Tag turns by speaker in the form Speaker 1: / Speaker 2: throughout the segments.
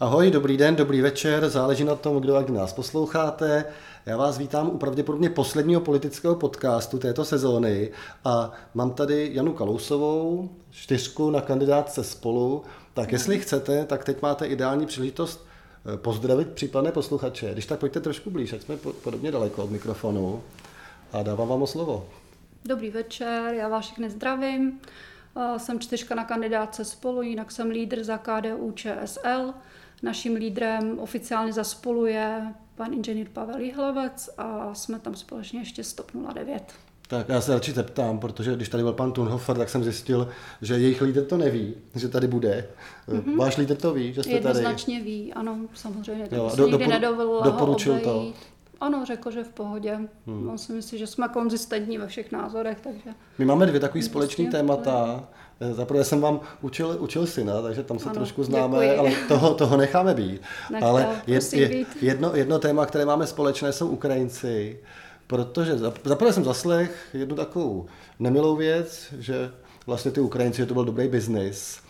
Speaker 1: Ahoj, dobrý den, dobrý večer, záleží na tom, kdo jak nás posloucháte. Já vás vítám u pravděpodobně posledního politického podcastu této sezóny a mám tady Janu Kalousovou, čtyřku na kandidátce spolu. Tak jestli chcete, tak teď máte ideální příležitost eh, pozdravit případné posluchače. Když tak pojďte trošku blíž, ať jsme podobně daleko od mikrofonu a dávám vám o slovo.
Speaker 2: Dobrý večer, já vás všechny zdravím. Eh, jsem čtyřka na kandidátce spolu, jinak jsem lídr za KDU ČSL. Naším lídrem oficiálně za spolu je pan inženýr Pavel Jihlavec a jsme tam společně ještě stop 09.
Speaker 1: Tak já se radši zeptám, protože když tady byl pan Thunhofer, tak jsem zjistil, že jejich lídr to neví, že tady bude. Mm-hmm. Váš lídr to ví, že jste
Speaker 2: Jednoznačně
Speaker 1: tady?
Speaker 2: ví, ano, samozřejmě. To jo, do, nikdy dopor- nedovolila
Speaker 1: doporučil to.
Speaker 2: Ano, řekl, že v pohodě. Hmm. On si myslí, že jsme konzistentní ve všech názorech, takže...
Speaker 1: My máme dvě takové společné témata. Zaprvé jsem vám učil, učil syna, takže tam se ano, trošku známe, děkuji. ale toho, toho necháme být.
Speaker 2: Nech ale je, je, být.
Speaker 1: Jedno, jedno téma, které máme společné, jsou Ukrajinci. Protože zaprvé jsem zaslech jednu takovou nemilou věc, že vlastně ty Ukrajinci, že to byl dobrý biznis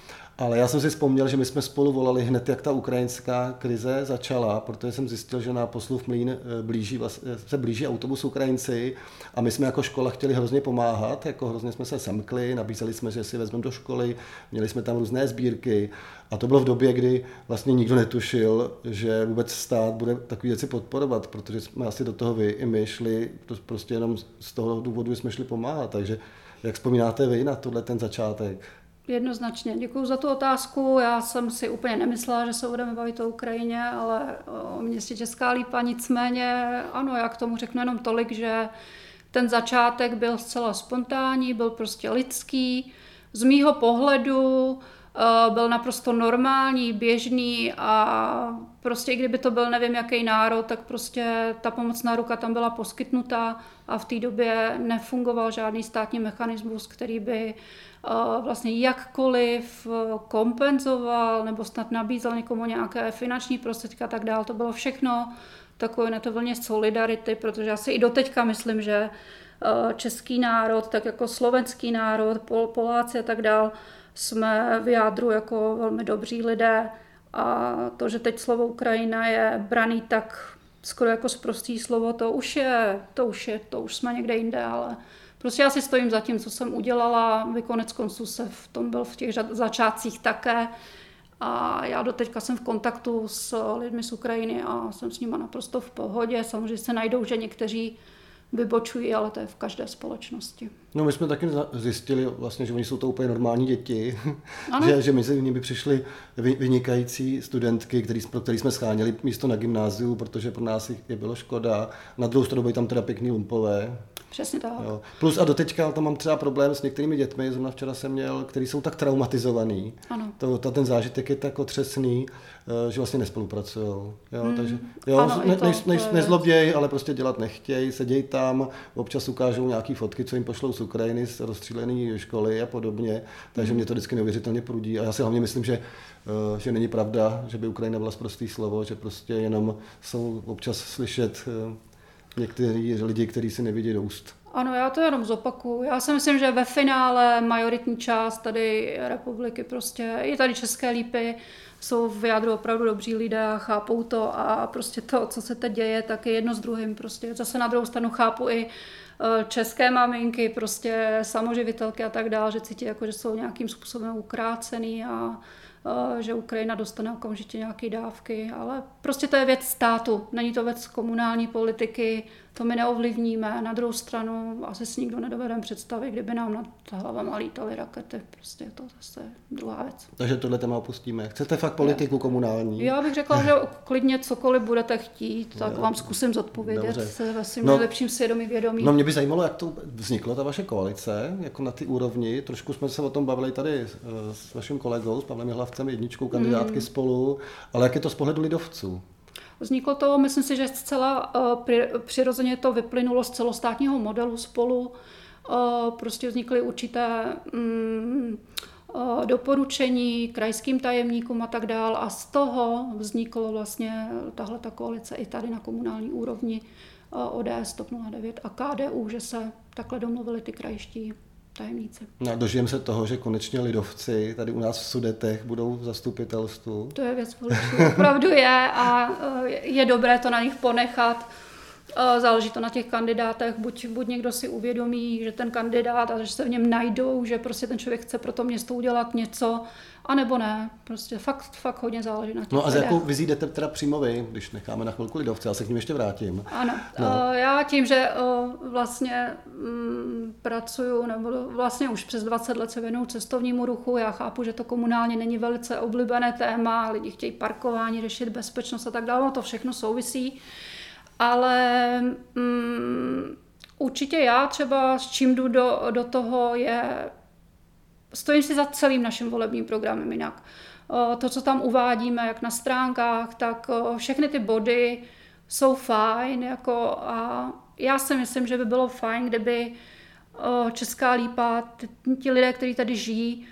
Speaker 1: ale já jsem si vzpomněl, že my jsme spolu volali hned, jak ta ukrajinská krize začala, protože jsem zjistil, že na poslov Mlín eh, blíží, eh, se blíží autobus Ukrajinci a my jsme jako škola chtěli hrozně pomáhat, jako hrozně jsme se semkli, nabízeli jsme, že si vezmeme do školy, měli jsme tam různé sbírky a to bylo v době, kdy vlastně nikdo netušil, že vůbec stát bude takové věci podporovat, protože jsme asi do toho vy i my šli, prostě jenom z toho důvodu jsme šli pomáhat, takže jak vzpomínáte vy na tohle ten začátek?
Speaker 2: Jednoznačně. Děkuji za tu otázku. Já jsem si úplně nemyslela, že se budeme bavit o Ukrajině, ale o městě Česká Lípa. Nicméně, ano, já k tomu řeknu jenom tolik, že ten začátek byl zcela spontánní, byl prostě lidský. Z mýho pohledu eh, byl naprosto normální, běžný a prostě i kdyby to byl nevím jaký národ, tak prostě ta pomocná ruka tam byla poskytnutá a v té době nefungoval žádný státní mechanismus, který by vlastně jakkoliv e, kompenzoval nebo snad nabízel někomu nějaké finanční prostředky a tak dále. To bylo všechno takové na to vlně solidarity, protože já si i doteďka myslím, že český národ, tak jako slovenský národ, Pol, Poláci a tak dále, jsme v jádru jako velmi dobří lidé a to, že teď slovo Ukrajina je braný tak skoro jako zprostý slovo, to už je, to už je, to už jsme někde jinde, ale Prostě já si stojím za tím, co jsem udělala. Vy konec konců se v tom byl v těch začátcích také. A já doteďka jsem v kontaktu s lidmi z Ukrajiny a jsem s nimi naprosto v pohodě. Samozřejmě se najdou, že někteří vybočují, ale to je v každé společnosti.
Speaker 1: No my jsme taky zjistili vlastně, že oni jsou to úplně normální děti, že, že mezi nimi přišly vynikající studentky, který, pro který jsme scháněli místo na gymnáziu, protože pro nás je bylo škoda. Na druhou stranu byly tam teda pěkný lumpové,
Speaker 2: Přesně tak. Jo.
Speaker 1: Plus a doteďka tam mám třeba problém s některými dětmi, zrovna včera jsem měl, který jsou tak traumatizovaný.
Speaker 2: Ano.
Speaker 1: To, to, ten zážitek je tak otřesný, eh, že vlastně nespolupracují. Jo, hmm. takže, jo, ano, ne, to, ne, ne, nezloběj, ale prostě dělat nechtějí, sedějí tam, občas ukážou nějaké fotky, co jim pošlou z Ukrajiny, z rozstřílené školy a podobně, takže hmm. mě to vždycky neuvěřitelně prudí. A já si hlavně myslím, že, eh, že není pravda, že by Ukrajina byla zprostý slovo, že prostě jenom jsou občas slyšet eh, někteří lidi, kteří si nevidí do úst.
Speaker 2: Ano, já to jenom zopakuju. Já si myslím, že ve finále majoritní část tady republiky, prostě i tady České lípy, jsou v jádru opravdu dobří lidé a chápou to a prostě to, co se teď děje, tak je jedno s druhým. Prostě zase na druhou stranu chápu i eh, české maminky, prostě samoživitelky a tak dále, že cítí jako, že jsou nějakým způsobem ukrácený a že Ukrajina dostane okamžitě nějaké dávky, ale prostě to je věc státu, není to věc komunální politiky, to my neovlivníme. Na druhou stranu asi si nikdo nedovedeme představit, kdyby nám nad hlavama lítaly rakety. Prostě je to zase druhá věc.
Speaker 1: Takže tohle téma opustíme. Chcete fakt politiku je. komunální?
Speaker 2: Já bych řekla, že klidně cokoliv budete chtít, tak vám zkusím zodpovědět Dobře. ve svým no, nejlepším svědomí vědomí.
Speaker 1: No mě by zajímalo, jak to vzniklo, ta vaše koalice, jako na ty úrovni. Trošku jsme se o tom bavili tady eh, s vaším kolegou, s Pavlem Hlavcem, jedničkou kandidátky mm. spolu, ale jak je to z pohledu lidovců?
Speaker 2: Vzniklo to, myslím si, že zcela uh, přirozeně to vyplynulo z celostátního modelu spolu. Uh, prostě vznikly určité um, uh, doporučení krajským tajemníkům a tak dál a z toho vzniklo vlastně tahle ta koalice i tady na komunální úrovni ODS TOP 09 a KDU, že se takhle domluvili ty krajští tajemníci.
Speaker 1: No a dožijeme se toho, že konečně lidovci tady u nás v Sudetech budou v zastupitelstvu.
Speaker 2: To je věc voličů. Opravdu je a eh, je dobré to na nich ponechat. Eh, záleží to na těch kandidátech, buď, buď někdo si uvědomí, že ten kandidát a že se v něm najdou, že prostě ten člověk chce pro to město udělat něco, a nebo ne. Prostě fakt, fakt hodně záleží na těch
Speaker 1: No a s jakou vizí jdete teda přímo vy, když necháme na chvilku lidovce, já se k ním ještě vrátím.
Speaker 2: Ano, no. já tím, že vlastně mm, pracuju, nebo vlastně už přes 20 let se věnuju cestovnímu ruchu, já chápu, že to komunálně není velice oblíbené téma, lidi chtějí parkování, řešit bezpečnost a tak dále, no to všechno souvisí ale mm, určitě já třeba s čím jdu do, do toho je, stojím si za celým naším volebním programem jinak. To, co tam uvádíme, jak na stránkách, tak všechny ty body jsou fajn. Jako, a já si myslím, že by bylo fajn, kdyby Česká lípa, ti lidé, kteří tady žijí,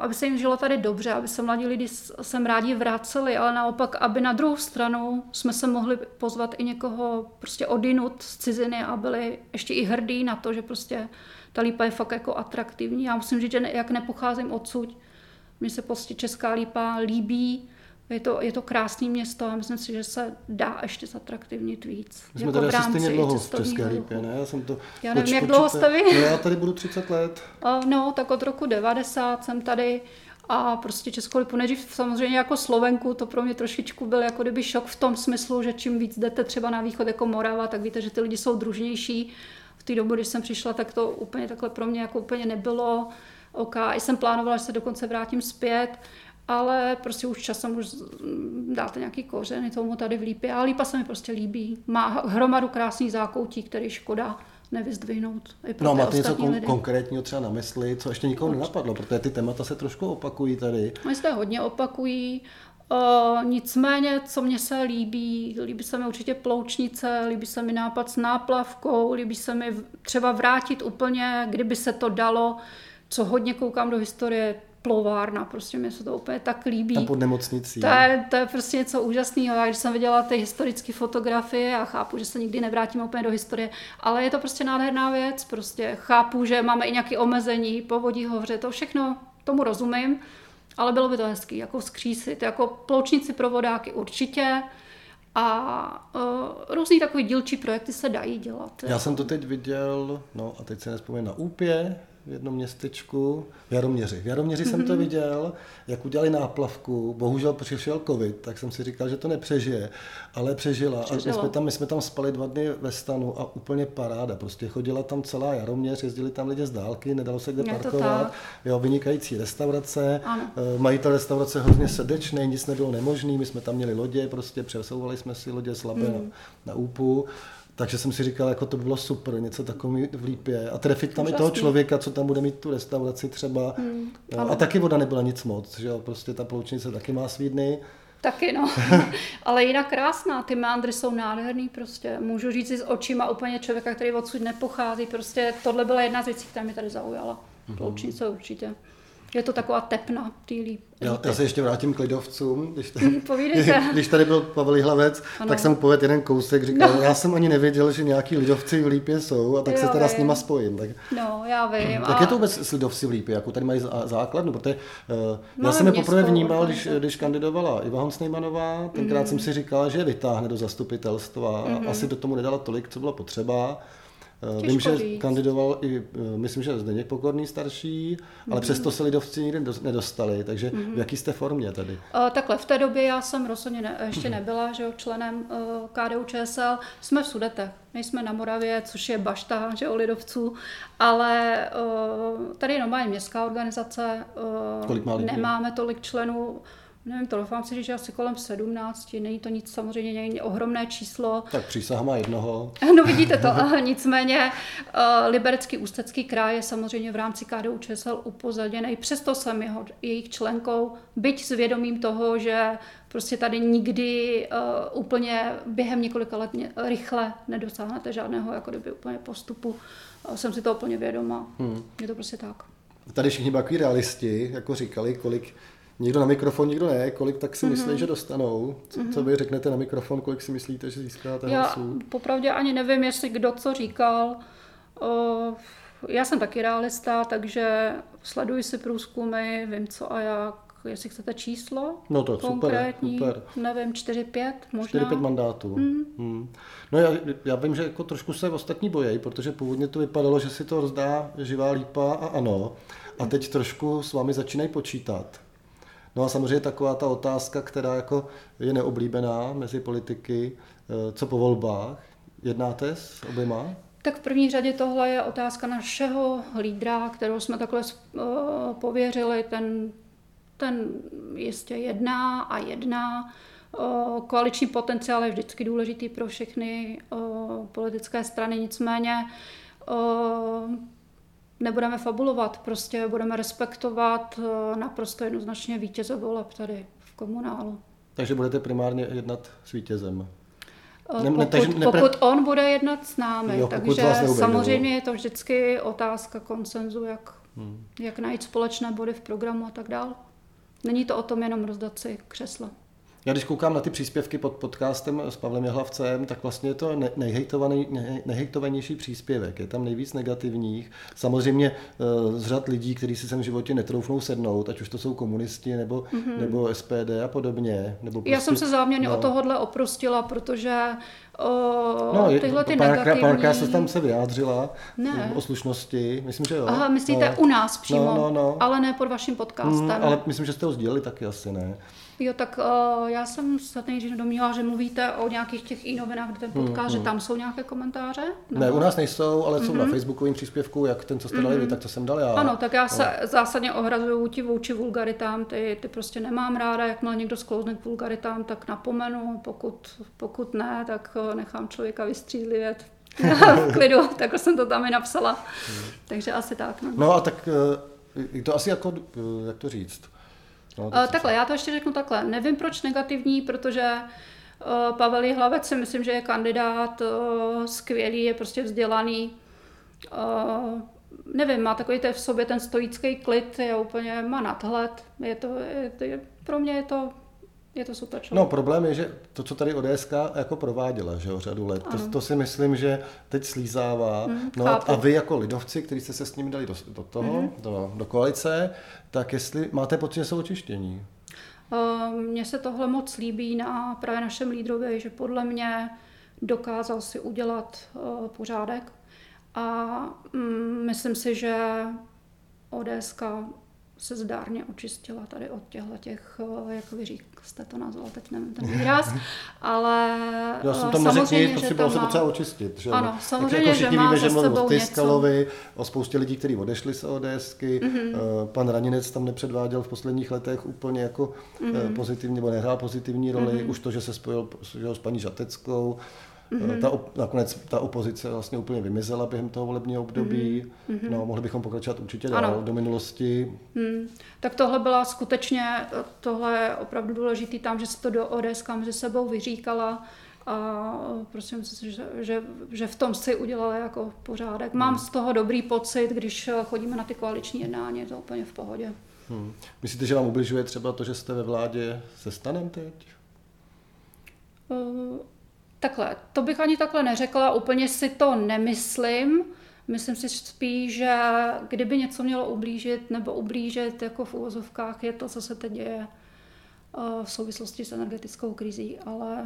Speaker 2: aby se jim žilo tady dobře, aby se mladí lidi sem rádi vraceli, ale naopak, aby na druhou stranu jsme se mohli pozvat i někoho prostě odinut z ciziny a byli ještě i hrdí na to, že prostě ta lípa je fakt jako atraktivní. Já musím říct, že jak nepocházím odsud, mně se prostě Česká lípa líbí, je to, je to krásné město a myslím si, že se dá ještě zatraktivnit víc.
Speaker 1: My jsme jako tady asi stejně dlouho v České lípě, ne? Já jsem to...
Speaker 2: Já nevím, jak dlouho jste vy?
Speaker 1: No, já tady budu 30 let.
Speaker 2: No, tak od roku 90 jsem tady a prostě Českou lipu nejdřív samozřejmě jako Slovenku, to pro mě trošičku byl jako kdyby šok v tom smyslu, že čím víc jdete třeba na východ jako Morava, tak víte, že ty lidi jsou družnější. V té době, když jsem přišla, tak to úplně takhle pro mě jako úplně nebylo. OK, jsem plánovala, že se dokonce vrátím zpět ale prostě už časem už dáte nějaký kořeny tomu tady v Lípě. A Lípa se mi prostě líbí. Má hromadu krásných zákoutí, který škoda nevyzdvihnout. I
Speaker 1: no máte něco kon- konkrétního třeba na mysli, co ještě nikomu nenapadlo, protože ty témata se trošku opakují tady.
Speaker 2: Oni se hodně opakují. Uh, nicméně, co mně se líbí, líbí se mi určitě ploučnice, líbí se mi nápad s náplavkou, líbí se mi třeba vrátit úplně, kdyby se to dalo, co hodně koukám do historie, plovárna, prostě mi se to úplně tak líbí.
Speaker 1: Tam pod nemocnicí.
Speaker 2: To je, to je prostě něco úžasného. Já když jsem viděla ty historické fotografie, já chápu, že se nikdy nevrátíme úplně do historie, ale je to prostě nádherná věc. Prostě chápu, že máme i nějaké omezení, povodí hovře, to všechno tomu rozumím, ale bylo by to hezký, jako skřísit, jako ploučníci pro vodáky určitě, a uh, různý takový dílčí projekty se dají dělat.
Speaker 1: Já jsem to teď viděl, no a teď se nespomínám na Úpě, v jednom městečku, v Jaroměři. V Jaroměři mm-hmm. jsem to mhm. viděl, jak udělali náplavku. Bohužel přišel covid, tak jsem si říkal, že to nepřežije, ale přežila. A my jsme, tam, my jsme tam spali dva dny ve stanu a úplně paráda. Prostě chodila tam celá Jaroměř, jezdili tam lidé z dálky, nedalo se kde Je parkovat. Jo, vynikající restaurace. Ano. Eh, majitel restaurace hrozně srdečný, nic nebylo nemožný. My jsme tam měli lodě, prostě přesouvali jsme si lodě slabé mm. na, na úpu. Takže jsem si říkal, jako to by bylo super, něco takového v Lípě. A trefit tam Úžasný. i toho člověka, co tam bude mít tu restauraci třeba. Hmm, no, a taky voda nebyla nic moc, že jo? Prostě ta ploučnice taky má svý dny.
Speaker 2: Taky no, ale jinak krásná, ty meandry jsou nádherný prostě, můžu říct si s očima úplně člověka, který odsud nepochází, prostě tohle byla jedna z věcí, která mě tady zaujala, mm-hmm. ploučnice určitě je to taková tepna té líp.
Speaker 1: Já, já se ještě vrátím k lidovcům. Když tady, hmm, když tady byl Pavel Hlavec, ano. tak jsem mu povedl jeden kousek, říkal, no. já jsem ani nevěděl, že nějaký lidovci v Lípě jsou a tak jo, se teda vím. s nima spojím. Tak,
Speaker 2: no, já vím.
Speaker 1: Jak a... je to vůbec s lidovci v Lípě? Jako tady mají základnu? Protože uh, já jsem je poprvé vnímal, když, když kandidovala Iva Honsnejmanová, tenkrát mm. jsem si říkal, že je vytáhne do zastupitelstva mm. a mhm. asi do tomu nedala tolik, co bylo potřeba. Eh, Těžko Vím, že říct. kandidoval i, eh, myslím, že Zdeněk Pokorný starší, ale mm. přesto se lidovci nikdy nedostali, takže mm. v jaký jste formě tady?
Speaker 2: Uh, takhle, v té době já jsem rozhodně ne, ještě nebyla že jo, členem uh, KDU ČSL. Jsme v Sudetech, nejsme na Moravě, což je bašta že o lidovců, ale uh, tady je normálně městská organizace, uh, Kolik má lidí? nemáme tolik členů, nevím, to doufám si že asi kolem 17, není to nic samozřejmě není ohromné číslo.
Speaker 1: Tak přísaha má jednoho.
Speaker 2: No vidíte to, nicméně uh, Liberecký ústecký kraj je samozřejmě v rámci KDU ČSL upozaděný, přesto jsem jeho, jejich členkou, byť s vědomím toho, že prostě tady nikdy uh, úplně během několika let rychle nedosáhnete žádného jako kdyby úplně postupu. Uh, jsem si to úplně vědoma. Hmm. Je to prostě tak.
Speaker 1: Tady všichni takový realisti, jako říkali, kolik Někdo na mikrofon, někdo ne. Kolik tak si mm-hmm. myslí, že dostanou? Co, mm-hmm. co vy řeknete na mikrofon, kolik si myslíte, že získáte
Speaker 2: Já
Speaker 1: hlasů?
Speaker 2: popravdě ani nevím, jestli kdo co říkal. Já jsem taky realista, takže sleduji si průzkumy, vím co a jak, jestli chcete číslo
Speaker 1: No to
Speaker 2: konkrétní,
Speaker 1: super, super.
Speaker 2: nevím, 4-5 možná.
Speaker 1: 4-5 mandátů. Hmm. Hmm. No já, já vím, že jako trošku se ostatní bojejí, protože původně to vypadalo, že si to rozdá živá lípa a ano. A teď trošku s vámi začínají počítat. No a samozřejmě taková ta otázka, která jako je neoblíbená mezi politiky, eh, co po volbách. Jednáte s oběma?
Speaker 2: Tak v první řadě tohle je otázka našeho lídra, kterou jsme takhle uh, pověřili, ten, ten jistě jedná a jedná. Uh, koaliční potenciál je vždycky důležitý pro všechny politické strany, nicméně nebudeme fabulovat, prostě budeme respektovat naprosto jednoznačně vítěze voleb tady v komunálu.
Speaker 1: Takže budete primárně jednat s vítězem?
Speaker 2: Eh, ne, pokud, takže nepre... pokud on bude jednat s námi, jo, takže samozřejmě je to vždycky otázka konsenzu, jak, hmm. jak najít společné body v programu a tak dále. Není to o tom jenom rozdat si křeslo.
Speaker 1: Já když koukám na ty příspěvky pod podcastem s Pavlem Jahlavcem, tak vlastně je to nejhejtovanější příspěvek. Je tam nejvíc negativních. Samozřejmě eh, z řad lidí, kteří si sem v životě netroufnou sednout, ať už to jsou komunisti nebo, mm-hmm. nebo SPD a podobně. Nebo
Speaker 2: prostě, Já jsem prostě- se záměrně no. o tohohle oprostila, protože O, no, tyhle ty pár, negativní...
Speaker 1: Párkrát se tam se vyjádřila ne. o slušnosti, myslím, že jo.
Speaker 2: Aha, myslíte no. u nás přímo, no, no, no. ale ne pod vaším podcastem. Mm,
Speaker 1: ale myslím, že jste ho sdíleli taky asi, ne?
Speaker 2: Jo, tak uh, já jsem se nejdřív domnívala, že mluvíte o nějakých těch i novinách, kde ten podcast, hmm, že tam jsou nějaké komentáře?
Speaker 1: Nebo? Ne, u nás nejsou, ale jsou mm-hmm. na mhm. facebookovém příspěvku, jak ten, co jste dali mm-hmm. vy, mhm. tak to jsem dal já.
Speaker 2: Ano, tak já se no. zásadně ohrazuju vůči, vůči vulgaritám, ty, ty prostě nemám ráda, jak má někdo sklouzne k vulgaritám, tak napomenu, pokud, pokud ne, tak eh, nechám člověka vystřízlivět v klidu, takhle jsem to tam i napsala. Hmm. Takže asi tak.
Speaker 1: No, no a tak eh, to asi jako, jak to říct,
Speaker 2: No, uh, takhle, já to ještě řeknu takhle. Nevím, proč negativní, protože uh, Pavel Jihlavec si myslím, že je kandidát uh, skvělý, je prostě vzdělaný. Uh, nevím, má takový v sobě ten stoický klid, je úplně, má nadhled. Je to, je, je, pro mě je to je to super člověk.
Speaker 1: No problém je, že to, co tady ODSK jako prováděla, že jo, řadu let, to, to, si myslím, že teď slízává. Mm, no a vy jako lidovci, kteří jste se s ním dali do, do toho, mm. do, do koalice, tak jestli máte pocit, že jsou očištění?
Speaker 2: Uh, mně se tohle moc líbí na právě našem lídrovi, že podle mě dokázal si udělat uh, pořádek a um, myslím si, že ODSK se zdárně očistila tady od těchto těch, eh, jak vy řík, jste to nazval, teď nevím ten výraz, ale
Speaker 1: Já jsem tam samozřejmě, že to se potřeba očistit. Že?
Speaker 2: Ano, samozřejmě, tak jako že má víme, že mluvil o
Speaker 1: Tyskalovi, o spoustě lidí, kteří odešli z ODSky. Mm-hmm. Pan Raninec tam nepředváděl v posledních letech úplně jako mm-hmm. pozitivní, nebo nehrál pozitivní roli. Mm-hmm. Už to, že se spojil že, s paní Žateckou, Mm-hmm. Ta, nakonec ta opozice vlastně úplně vymizela během toho volebního období. Mm-hmm. No, mohli bychom pokračovat určitě ano. dál do minulosti.
Speaker 2: Mm. Tak tohle byla skutečně, tohle je opravdu důležitý tam, že se to do ODS mezi sebou vyříkala a prostě myslím si, že, že, že v tom si udělali jako pořádek. Mám mm. z toho dobrý pocit, když chodíme na ty koaliční jednání, je to úplně v pohodě.
Speaker 1: Hmm. Myslíte, že vám ubližuje třeba to, že jste ve vládě se stanem teď?
Speaker 2: Uh, Takhle, to bych ani takhle neřekla, úplně si to nemyslím. Myslím si spíš, že kdyby něco mělo ublížit nebo ublížit jako v úvozovkách, je to, co se teď děje eh, v souvislosti s energetickou krizí, ale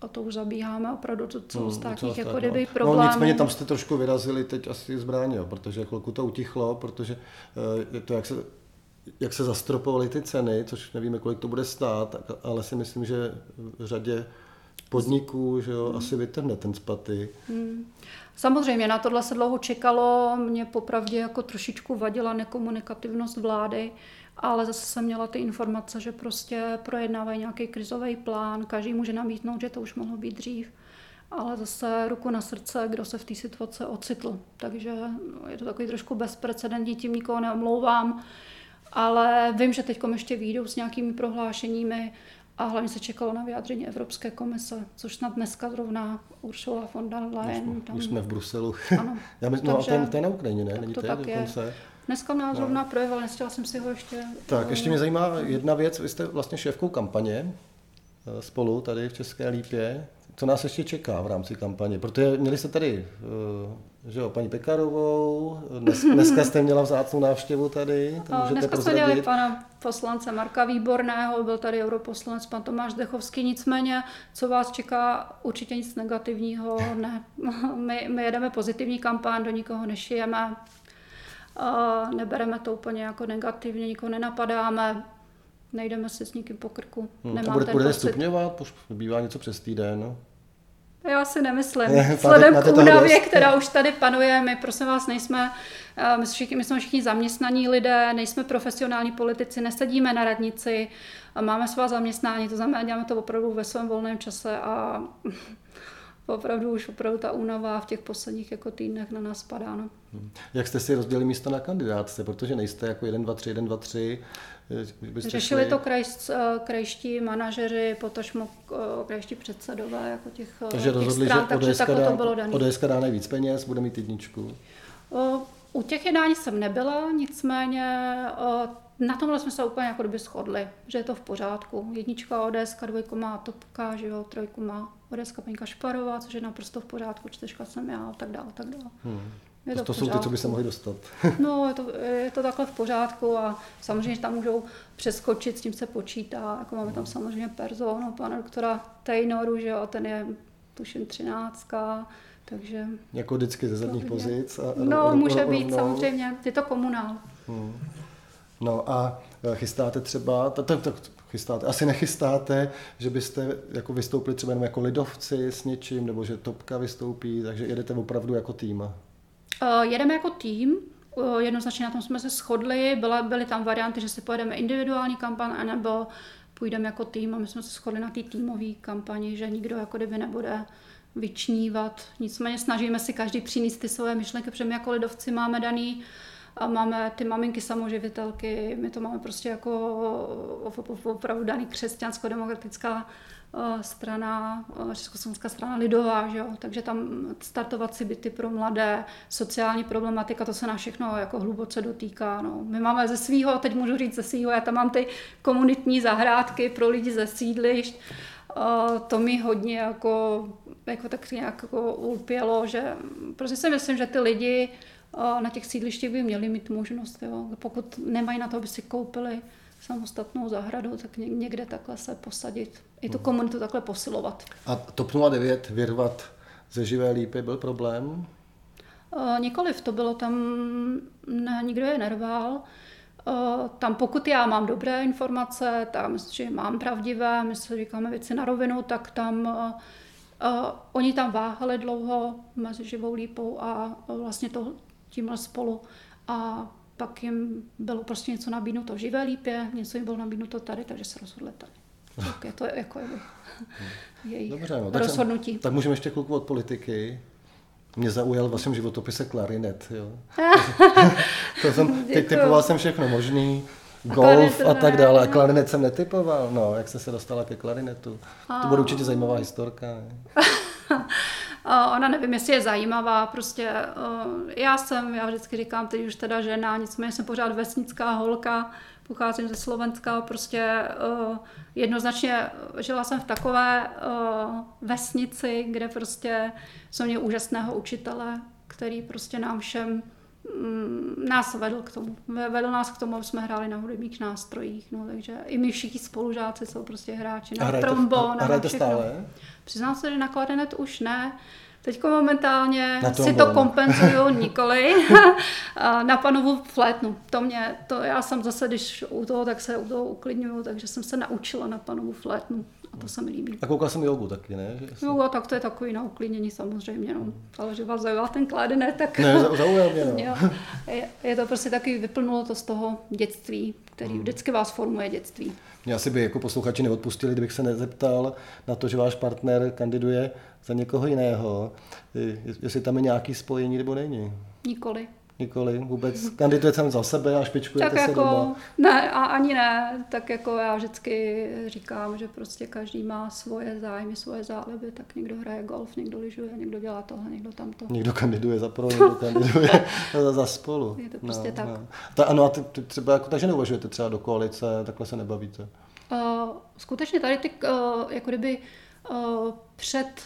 Speaker 2: o to už zabíháme opravdu do celostátních hmm, jako kdyby problémů.
Speaker 1: No nicméně tam jste trošku vyrazili teď asi zbraně, protože chvilku to utichlo, protože je to, jak se, jak se zastropovaly ty ceny, což nevíme, kolik to bude stát, ale si myslím, že v řadě podniků, že jo, hmm. asi vytrhne ten spaty. Hmm.
Speaker 2: Samozřejmě, na tohle se dlouho čekalo, mě popravdě jako trošičku vadila nekomunikativnost vlády, ale zase jsem měla ty informace, že prostě projednávají nějaký krizový plán, každý může namítnout, že to už mohlo být dřív, ale zase ruku na srdce, kdo se v té situaci ocitl. Takže je to takový trošku bezprecedentní, tím nikoho neomlouvám, ale vím, že teď ještě výjdou s nějakými prohlášeními a hlavně se čekalo na vyjádření Evropské komise, což snad dneska zrovna Ursula von der Leyen.
Speaker 1: Už, tam... už jsme v Bruselu. Ano. Já myslím, no, Takže, to je na Ukrajině, ne? Není
Speaker 2: to, tak dokonce? Je. Dneska nás no. zrovna projevil, nestihla jsem si ho ještě...
Speaker 1: Tak, ještě mě zajímá jedna věc. Vy jste vlastně šéfkou kampaně eh, spolu tady v České Lípě. To nás ještě čeká v rámci kampaně? Protože měli jste tady eh, že jo, paní Pekarovou, dnes, dneska jste měla vzácnou návštěvu tady,
Speaker 2: to můžete Dneska jsme měli pana poslance Marka Výborného, byl tady europoslanec pan Tomáš Dechovský, nicméně, co vás čeká, určitě nic negativního, ne. My, my jedeme pozitivní kampaň, do nikoho nešijeme, nebereme to úplně jako negativně, nikoho nenapadáme, nejdeme si s nikým po krku.
Speaker 1: Hmm. Nemám a bude, budete stupňovat? Bývá něco přes týden, no?
Speaker 2: Já si nemyslím. Vzhledem k únavě, která už tady panuje, my prosím vás nejsme, eh, my, všichni, my jsme všichni zaměstnaní lidé, nejsme profesionální politici, nesedíme na radnici, máme svá zaměstnání, to znamená, děláme to opravdu ve svém volném čase a opravdu už opravdu ta únava v těch posledních jako týdnech na nás padá. No.
Speaker 1: Hmm. Jak jste si rozdělili místo na kandidátce, protože nejste jako 1, 2, 3, 1, 2, 3,
Speaker 2: Řešili šli... to kraj, eh, krajští manažeři, potažmo eh, krajští předsedové jako těch,
Speaker 1: eh, takže těch rozhodli, stran, že takže takhle to bylo dané. ODS dá nejvíc peněz, bude mít jedničku.
Speaker 2: U těch jednání jsem nebyla, nicméně na tomhle jsme se úplně jako kdyby shodli, že je to v pořádku. Jednička ODS, dvojku má Topka, že jo, trojku má ODS paní Kašparová, což je naprosto v pořádku, čtyřka jsem já a tak dále, tak dále. Hmm.
Speaker 1: Je to, to jsou ty, co by se mohli dostat.
Speaker 2: no, je to, je to takhle v pořádku a samozřejmě, že tam můžou přeskočit, s tím se počítá. Jako máme tam samozřejmě personu, pana doktora Taynoru, že jo, ten je tuším třináctka, takže...
Speaker 1: Jako vždycky ze zadních pozic? A,
Speaker 2: no, ro, může ro, být, rovnou. samozřejmě. Je to komunál. Hmm.
Speaker 1: No a e, chystáte třeba, to, to, to, chystáte, asi nechystáte, že byste jako vystoupili třeba jenom jako lidovci s něčím, nebo že Topka vystoupí, takže jedete opravdu jako tým.
Speaker 2: Uh, jedeme jako tým, uh, jednoznačně na tom jsme se shodli, Byla, byly tam varianty, že si pojedeme individuální kampaň, nebo půjdeme jako tým a my jsme se shodli na té týmové kampani, že nikdo jako kdyby nebude vyčnívat. Nicméně snažíme si každý přinést ty své myšlenky, protože my jako lidovci máme daný a máme ty maminky samoživitelky, my to máme prostě jako opravdu daný křesťansko-demokratická Eh, strana, eh, Československá strana lidová, že jo? takže tam startovací byty pro mladé, sociální problematika, to se nás všechno jako hluboce dotýká. No. My máme ze svého, teď můžu říct ze svého, já tam mám ty komunitní zahrádky pro lidi ze sídlišť, Uh, to mi hodně jako, jako tak nějak jako ulpělo, že prostě si myslím, že ty lidi na těch sídlištích by měli mít možnost, jo? pokud nemají na to, aby si koupili samostatnou zahradu, tak někde takhle se posadit. I tu hmm. komunitu takhle posilovat.
Speaker 1: A TOP 09 vyrvat ze živé lípy byl problém?
Speaker 2: Nikoliv, to bylo tam, ne, nikdo je nerval. Tam pokud já mám dobré informace, myslím, že mám pravdivé, my si říkáme věci na rovinu, tak tam uh, oni tam váhali dlouho mezi živou lípou a vlastně to tímhle spolu. A pak jim bylo prostě něco nabídnuto v živé lípě, něco jim bylo nabídnuto tady, takže se rozhodli tady. Tak je to jako je, jejich Dobře, no, tak rozhodnutí.
Speaker 1: Jsem, tak můžeme ještě chvilku od politiky. Mě zaujal v vašem životopise klarinet. Jo. to jsem, ty, typoval jsem všechno možný, golf a, a tak dále. A klarinet jsem netypoval. No, jak jste se dostala ke klarinetu? To bude určitě zajímavá historka.
Speaker 2: ona nevím, jestli je zajímavá, prostě já jsem, já vždycky říkám, teď už teda žena, nicméně jsem pořád vesnická holka, pocházím ze Slovenska, prostě jednoznačně žila jsem v takové vesnici, kde prostě jsou mě úžasného učitele, který prostě nám všem nás vedl k tomu. Vedl nás k tomu, aby jsme hráli na hudebních nástrojích. No, takže i my všichni spolužáci jsou prostě hráči na trombon. A
Speaker 1: hrajete stále?
Speaker 2: Přiznám se, že na klarinet už ne. Teď momentálně na si to kompenzuju nikoli. na panovu flétnu. To mě, to já jsem zase, když u toho, tak se u toho uklidňuju, takže jsem se naučila na panovu flétnu. A to se mi líbí.
Speaker 1: A koukal jsem jogu taky, ne?
Speaker 2: Že Joga, tak to je takový na uklidnění samozřejmě, no. Ale že vás zaujal ten kládené, tak...
Speaker 1: Ne, zaujal mě, no. jo,
Speaker 2: je, je, to prostě takový, vyplnulo to z toho dětství, který hmm. vždycky vás formuje dětství.
Speaker 1: Mě asi by jako posluchači neodpustili, kdybych se nezeptal na to, že váš partner kandiduje za někoho jiného, jestli tam je nějaký spojení nebo není.
Speaker 2: Nikoli.
Speaker 1: Nikoli, vůbec kandiduje jsem za sebe a špičkujete
Speaker 2: tak
Speaker 1: se
Speaker 2: jako, doma. Ne, a ani ne, tak jako já vždycky říkám, že prostě každý má svoje zájmy, svoje záliby, tak někdo hraje golf, někdo lyžuje, někdo dělá tohle, někdo tamto.
Speaker 1: Někdo kandiduje za pro, někdo kandiduje za spolu.
Speaker 2: Je to prostě no, tak. No.
Speaker 1: Ta, ano, a ty, ty třeba, jako, takže neuvažujete třeba do koalice, takhle se nebavíte?
Speaker 2: Uh, skutečně tady ty, uh, jako kdyby před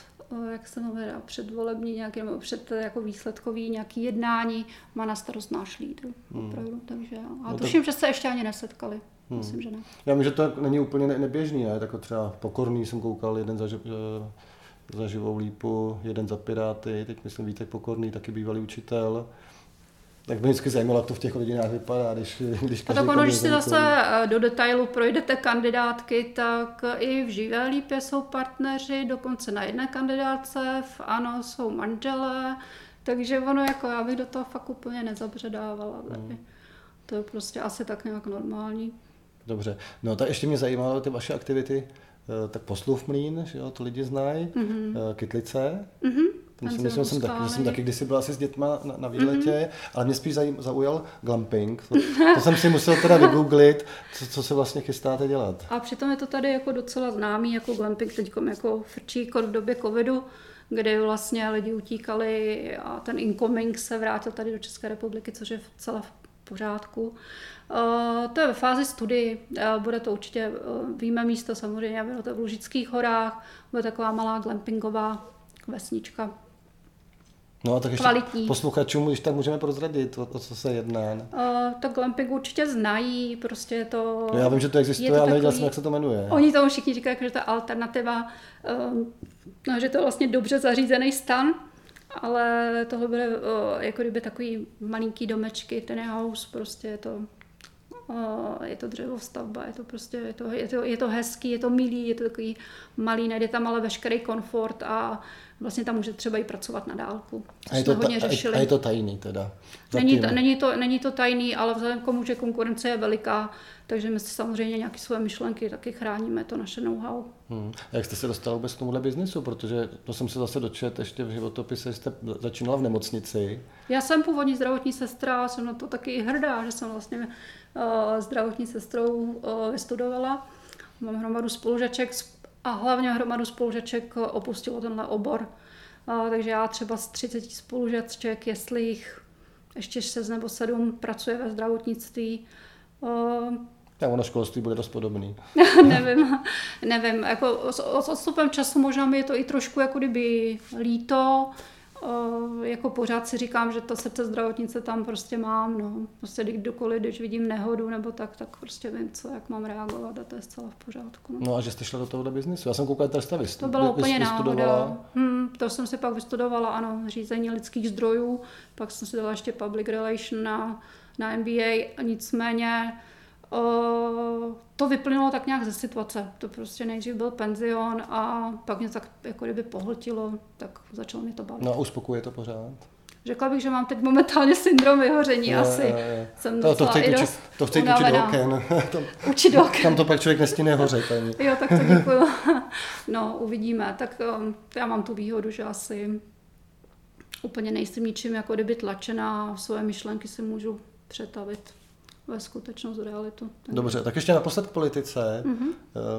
Speaker 2: jak se jmenuje, předvolební nějaký, nebo před jako výsledkový nějaký jednání má na starost náš lídr. Hmm. Opravdu, takže a no tuším, tak... že se ještě ani nesetkali. Hmm. Myslím, že ne.
Speaker 1: Já myslím, že to není úplně neběžný, ne? Tak třeba pokorný jsem koukal, jeden za, za živou lípu, jeden za Piráty, teď myslím Vítek Pokorný, taky bývalý učitel. Tak mě vždycky zajímalo, jak to v těch rodinách vypadá, když, když.
Speaker 2: A tak ono, když si zase eh, do detailu projdete kandidátky, tak i v živé lípě jsou partneři, dokonce na jedné kandidátce, v ANO jsou manželé, takže ono jako já bych do toho fakt úplně nezabředávala. Hmm. To je prostě asi tak nějak normální.
Speaker 1: Dobře, no tak ještě mě zajímalo ty vaše aktivity, eh, tak poslov mlín, že jo, to lidi znají, mm-hmm. Kytlice, mm-hmm. Tam si myslím, jsem taky, že jsem taky kdysi byla asi s dětma na, na výletě, mm-hmm. ale mě spíš zajím, zaujal glamping. To, to jsem si musel teda vygooglit, co, co se vlastně chystáte dělat.
Speaker 2: A přitom je to tady jako docela známý, jako glamping teď jako frčí v době covidu, kdy vlastně lidi utíkali a ten incoming se vrátil tady do České republiky, což je celá v pořádku. Uh, to je ve fázi studii, uh, bude to určitě, uh, víme místo samozřejmě, bude to v Lužických horách, bude taková malá glampingová vesnička.
Speaker 1: No a tak ještě kvalitní. posluchačům, když tak můžeme prozradit, o, o co se jedná.
Speaker 2: Uh, tak glamping určitě znají, prostě je to...
Speaker 1: No já vím, že to existuje, to ale nevěděl jsem, jak se to jmenuje.
Speaker 2: Oni tomu všichni říkají, že to je alternativa, uh, no, že to je vlastně dobře zařízený stan, ale tohle bude uh, jako kdyby takový malinký domečky, ten house, prostě je to je to dřevostavba, je to prostě, je to, je to, je to hezký, je to milý, je to takový malý, najde tam ale veškerý komfort a vlastně tam může třeba i pracovat na dálku.
Speaker 1: A je, to ta, řešili. a je to tajný teda?
Speaker 2: Není to, není, to, není to tajný, ale vzhledem k tomu, že konkurence je veliká, takže my si samozřejmě nějaké své myšlenky taky chráníme, to naše know-how.
Speaker 1: Hmm. A jak jste se dostal vůbec k tomuhle biznisu? Protože to jsem se zase dočet ještě v životopise, jste začínala v nemocnici.
Speaker 2: Já jsem původní zdravotní sestra, jsem na to taky hrdá, že jsem vlastně uh, zdravotní sestrou uh, vystudovala. Mám hromadu spolužaček a hlavně hromadu spolužaček opustilo tenhle obor. Uh, takže já třeba z 30 spolužaček, jestli jich ještě 6 nebo 7 pracuje ve zdravotnictví,
Speaker 1: uh, tak ono školství bude dost podobný.
Speaker 2: nevím, nevím. Jako s, s odstupem času možná mi je to i trošku jako kdyby líto. Uh, jako pořád si říkám, že to srdce zdravotnice tam prostě mám. No. Prostě kdokoliv, když vidím nehodu nebo tak, tak prostě vím, co, jak mám reagovat a to je zcela v pořádku.
Speaker 1: No, no a že jste šla do tohohle biznisu? Já jsem koukal, že jste
Speaker 2: To bylo úplně náhoda. Hmm, to jsem si pak vystudovala, ano, řízení lidských zdrojů, pak jsem si dala ještě public relation na, na MBA, nicméně to vyplynulo tak nějak ze situace. To prostě nejdřív byl penzion a pak mě tak jako kdyby pohltilo, tak začalo mi to bavit.
Speaker 1: No a uspokuje to pořád?
Speaker 2: Řekla bych, že mám teď momentálně syndrom vyhoření je, asi. Je, je. Jsem
Speaker 1: to, to chci učit, to učit do oken.
Speaker 2: učit do oken.
Speaker 1: Tam to pak člověk nestíne hořet
Speaker 2: ani. jo, tak to děkuju. no, uvidíme. Tak um, já mám tu výhodu, že asi úplně nejsem ničím jako kdyby tlačená, svoje myšlenky si můžu přetavit ve skutečnost, realitu.
Speaker 1: Dobře, tak ještě naposled k politice. Mm-hmm.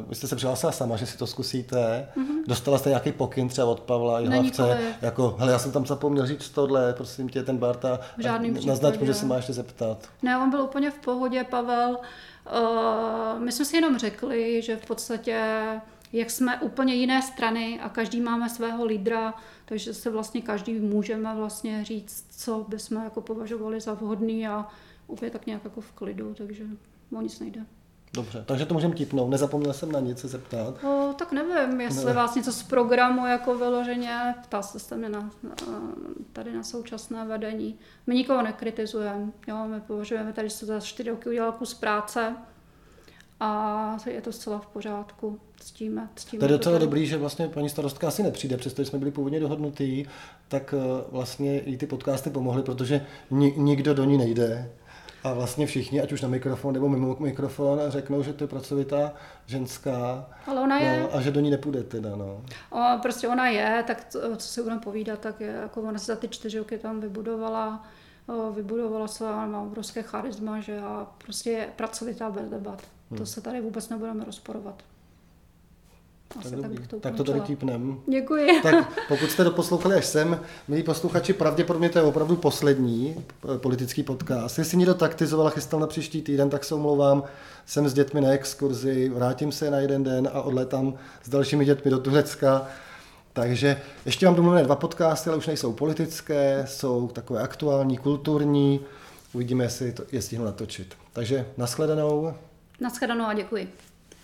Speaker 1: Vy jste se přihlásila sama, že si to zkusíte. Mm-hmm. Dostala jste nějaký pokyn třeba od Pavla Jihlavce, jako, hele, já jsem tam zapomněl říct tohle, prosím tě, ten Barta, naznač mu, že se máš ještě zeptat.
Speaker 2: Ne, on byl úplně v pohodě, Pavel. Uh, my jsme si jenom řekli, že v podstatě jak jsme úplně jiné strany a každý máme svého lídra, takže se vlastně každý můžeme vlastně říct, co bychom jako považovali za vhodný a úplně tak nějak jako v klidu, takže o nic nejde.
Speaker 1: Dobře, takže to můžeme tipnout. Nezapomněl jsem na nic se zeptat.
Speaker 2: O, tak nevím, jestli ne. vás něco z programu jako vyloženě, ptá se mě na, na, tady na současné vedení. My nikoho nekritizujeme, jo, my považujeme tady, že se za čtyři roky udělal kus práce a je to zcela v pořádku. Ctíme, ctíme
Speaker 1: to je docela dobrý, že vlastně paní starostka asi nepřijde, přestože jsme byli původně dohodnutí, tak eh, vlastně i ty podcasty pomohly, protože ni, nikdo do ní nejde a vlastně všichni, ať už na mikrofon nebo mimo mikrofon, řeknou, že to je pracovitá ženská.
Speaker 2: Ale ona je.
Speaker 1: No, a že do ní nepůjde teda, no.
Speaker 2: O, prostě ona je, tak co, co si budeme povídat, tak je, jako ona se za ty čtyři roky tam vybudovala, o, vybudovala se, má obrovské charisma, že a prostě je pracovitá bez debat. Hmm. To se tady vůbec nebudeme rozporovat. Asi
Speaker 1: tak,
Speaker 2: tak,
Speaker 1: tak,
Speaker 2: to
Speaker 1: tak to tady típnem.
Speaker 2: Děkuji.
Speaker 1: Tak pokud jste doposlouchali až sem, milí posluchači, pravděpodobně to je opravdu poslední eh, politický podcast. Jestli někdo taktizoval a chystal na příští týden, tak se omlouvám. Jsem s dětmi na exkurzi, vrátím se na jeden den a odletám s dalšími dětmi do Turecka. Takže ještě mám domluvené dva podcasty, ale už nejsou politické, jsou takové aktuální, kulturní. Uvidíme, jestli to je stihnu natočit. Takže nashledanou.
Speaker 2: Naschledanou a děkuji.